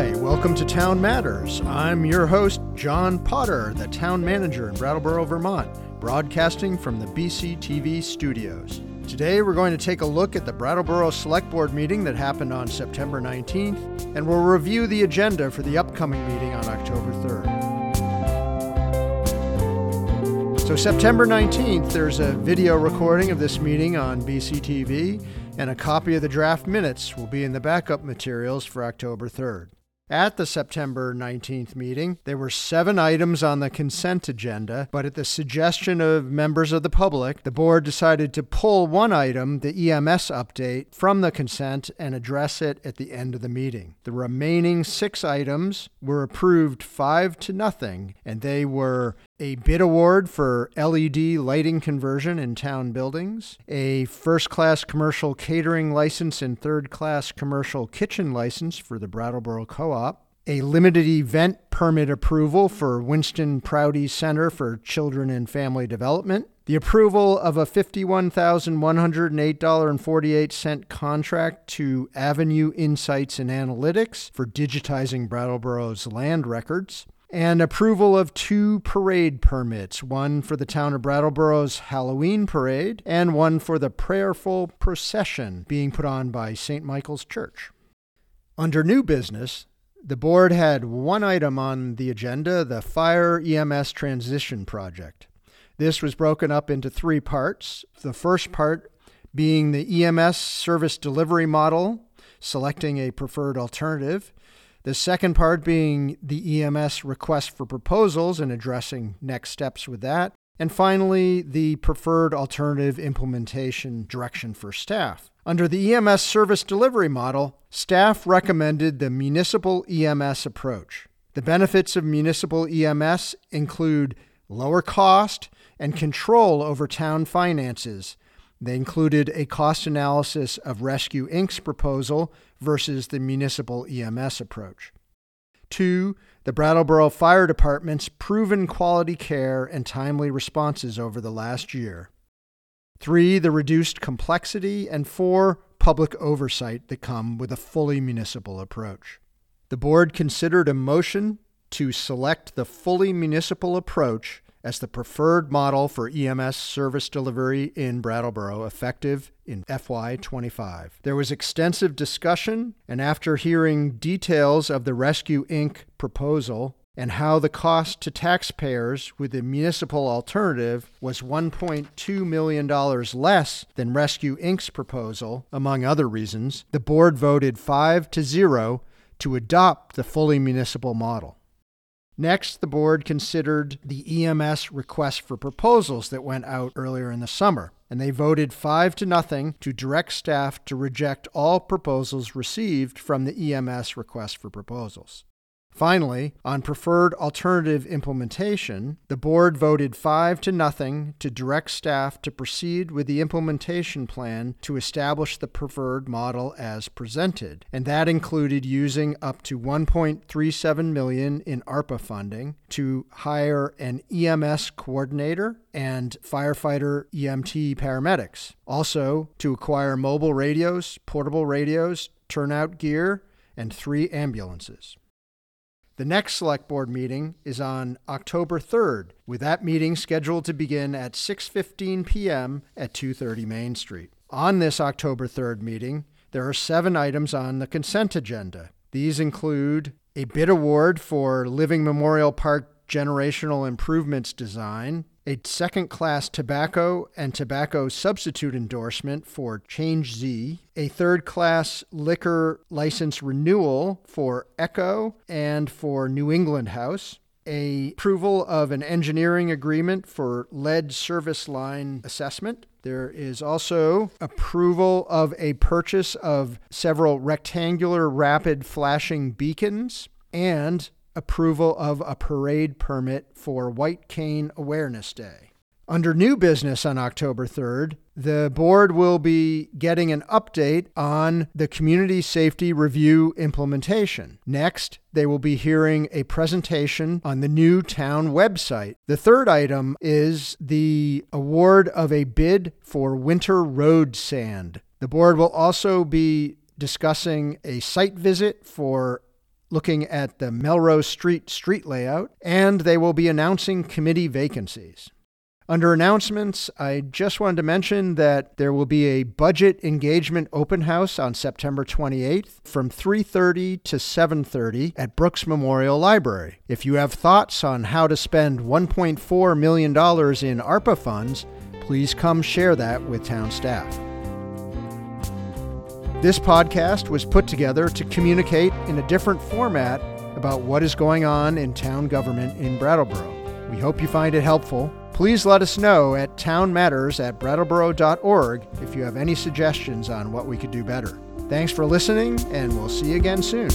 Hi, welcome to Town Matters. I'm your host, John Potter, the town manager in Brattleboro, Vermont, broadcasting from the BCTV studios. Today, we're going to take a look at the Brattleboro Select Board meeting that happened on September 19th, and we'll review the agenda for the upcoming meeting on October 3rd. So, September 19th, there's a video recording of this meeting on BCTV, and a copy of the draft minutes will be in the backup materials for October 3rd. At the September 19th meeting, there were seven items on the consent agenda, but at the suggestion of members of the public, the board decided to pull one item, the EMS update, from the consent and address it at the end of the meeting. The remaining six items were approved five to nothing, and they were a bid award for LED lighting conversion in town buildings, a first class commercial catering license and third class commercial kitchen license for the Brattleboro Co op, a limited event permit approval for Winston Prouty Center for Children and Family Development, the approval of a $51,108.48 contract to Avenue Insights and Analytics for digitizing Brattleboro's land records, and approval of two parade permits one for the town of Brattleboro's Halloween parade, and one for the prayerful procession being put on by St. Michael's Church. Under new business, the board had one item on the agenda the Fire EMS Transition Project. This was broken up into three parts. The first part being the EMS service delivery model, selecting a preferred alternative. The second part being the EMS request for proposals and addressing next steps with that. And finally, the preferred alternative implementation direction for staff. Under the EMS service delivery model, staff recommended the municipal EMS approach. The benefits of municipal EMS include lower cost and control over town finances. They included a cost analysis of Rescue Inc.'s proposal versus the municipal EMS approach. Two, the Brattleboro Fire Department's proven quality care and timely responses over the last year. Three, the reduced complexity. And four, public oversight that come with a fully municipal approach. The board considered a motion to select the fully municipal approach as the preferred model for EMS service delivery in Brattleboro effective in FY25. There was extensive discussion, and after hearing details of the Rescue Inc. proposal and how the cost to taxpayers with the municipal alternative was $1.2 million less than Rescue Inc.'s proposal, among other reasons, the board voted 5 to 0 to adopt the fully municipal model. Next, the board considered the EMS request for proposals that went out earlier in the summer, and they voted 5 to nothing to direct staff to reject all proposals received from the EMS request for proposals. Finally, on preferred alternative implementation, the board voted 5 to nothing to direct staff to proceed with the implementation plan to establish the preferred model as presented, and that included using up to 1.37 million in ARPA funding to hire an EMS coordinator and firefighter EMT paramedics. Also, to acquire mobile radios, portable radios, turnout gear, and 3 ambulances. The next select board meeting is on October 3rd, with that meeting scheduled to begin at 6:15 p.m. at 230 Main Street. On this October 3rd meeting, there are 7 items on the consent agenda. These include a bid award for Living Memorial Park generational improvements design, a second class tobacco and tobacco substitute endorsement for Change Z, a third class liquor license renewal for Echo and for New England House, a approval of an engineering agreement for lead service line assessment. There is also approval of a purchase of several rectangular rapid flashing beacons and approval of a parade permit for White Cane Awareness Day. Under new business on October 3rd, the board will be getting an update on the Community Safety Review implementation. Next, they will be hearing a presentation on the new town website. The third item is the award of a bid for winter road sand. The board will also be discussing a site visit for looking at the Melrose Street street layout, and they will be announcing committee vacancies. Under announcements, I just wanted to mention that there will be a budget engagement open house on September 28th from 3:30 to 7:30 at Brooks Memorial Library. If you have thoughts on how to spend 1.4 million dollars in ARPA funds, please come share that with town staff. This podcast was put together to communicate in a different format about what is going on in town government in Brattleboro. We hope you find it helpful Please let us know at townmatters at brattleboro.org if you have any suggestions on what we could do better. Thanks for listening, and we'll see you again soon.